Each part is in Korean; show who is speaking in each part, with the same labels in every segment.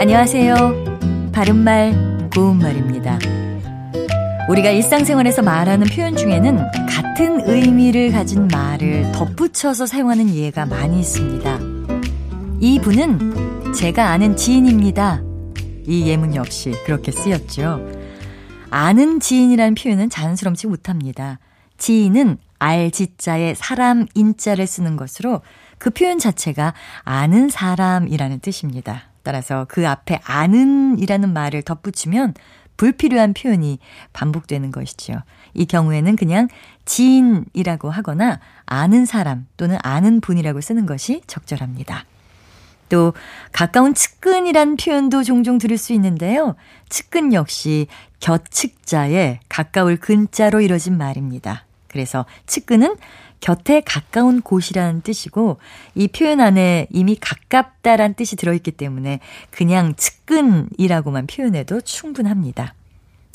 Speaker 1: 안녕하세요. 바른말, 고운말입니다. 우리가 일상생활에서 말하는 표현 중에는 같은 의미를 가진 말을 덧붙여서 사용하는 예가 많이 있습니다. 이 분은 제가 아는 지인입니다. 이 예문 역시 그렇게 쓰였죠. 아는 지인이라는 표현은 자연스럽지 못합니다. 지인은 알지자에 사람 인자를 쓰는 것으로 그 표현 자체가 아는 사람이라는 뜻입니다. 따라서 그 앞에 아는이라는 말을 덧붙이면 불필요한 표현이 반복되는 것이지요. 이 경우에는 그냥 지인이라고 하거나 아는 사람 또는 아는 분이라고 쓰는 것이 적절합니다. 또 가까운 측근이란 표현도 종종 들을 수 있는데요. 측근 역시 곁측자에 가까울 근자로 이뤄진 말입니다. 그래서 측근은 곁에 가까운 곳이라는 뜻이고 이 표현 안에 이미 가깝다란 뜻이 들어있기 때문에 그냥 측근이라고만 표현해도 충분합니다.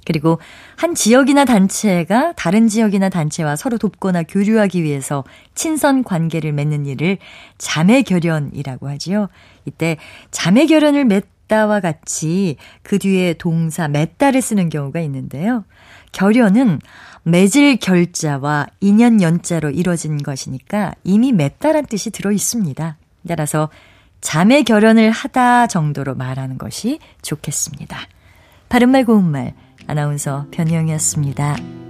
Speaker 1: 그리고 한 지역이나 단체가 다른 지역이나 단체와 서로 돕거나 교류하기 위해서 친선 관계를 맺는 일을 자매 결연이라고 하지요. 이때 자매 결연을 맺 다와 같이 그 뒤에 동사 맺다를 쓰는 경우가 있는데요. 결연은 맺을 결자와 인연 연자로 이루어진 것이니까 이미 맺다란 뜻이 들어 있습니다. 따라서 자매 결연을 하다 정도로 말하는 것이 좋겠습니다. 바른말 고운말 아나운서 변희영이었습니다.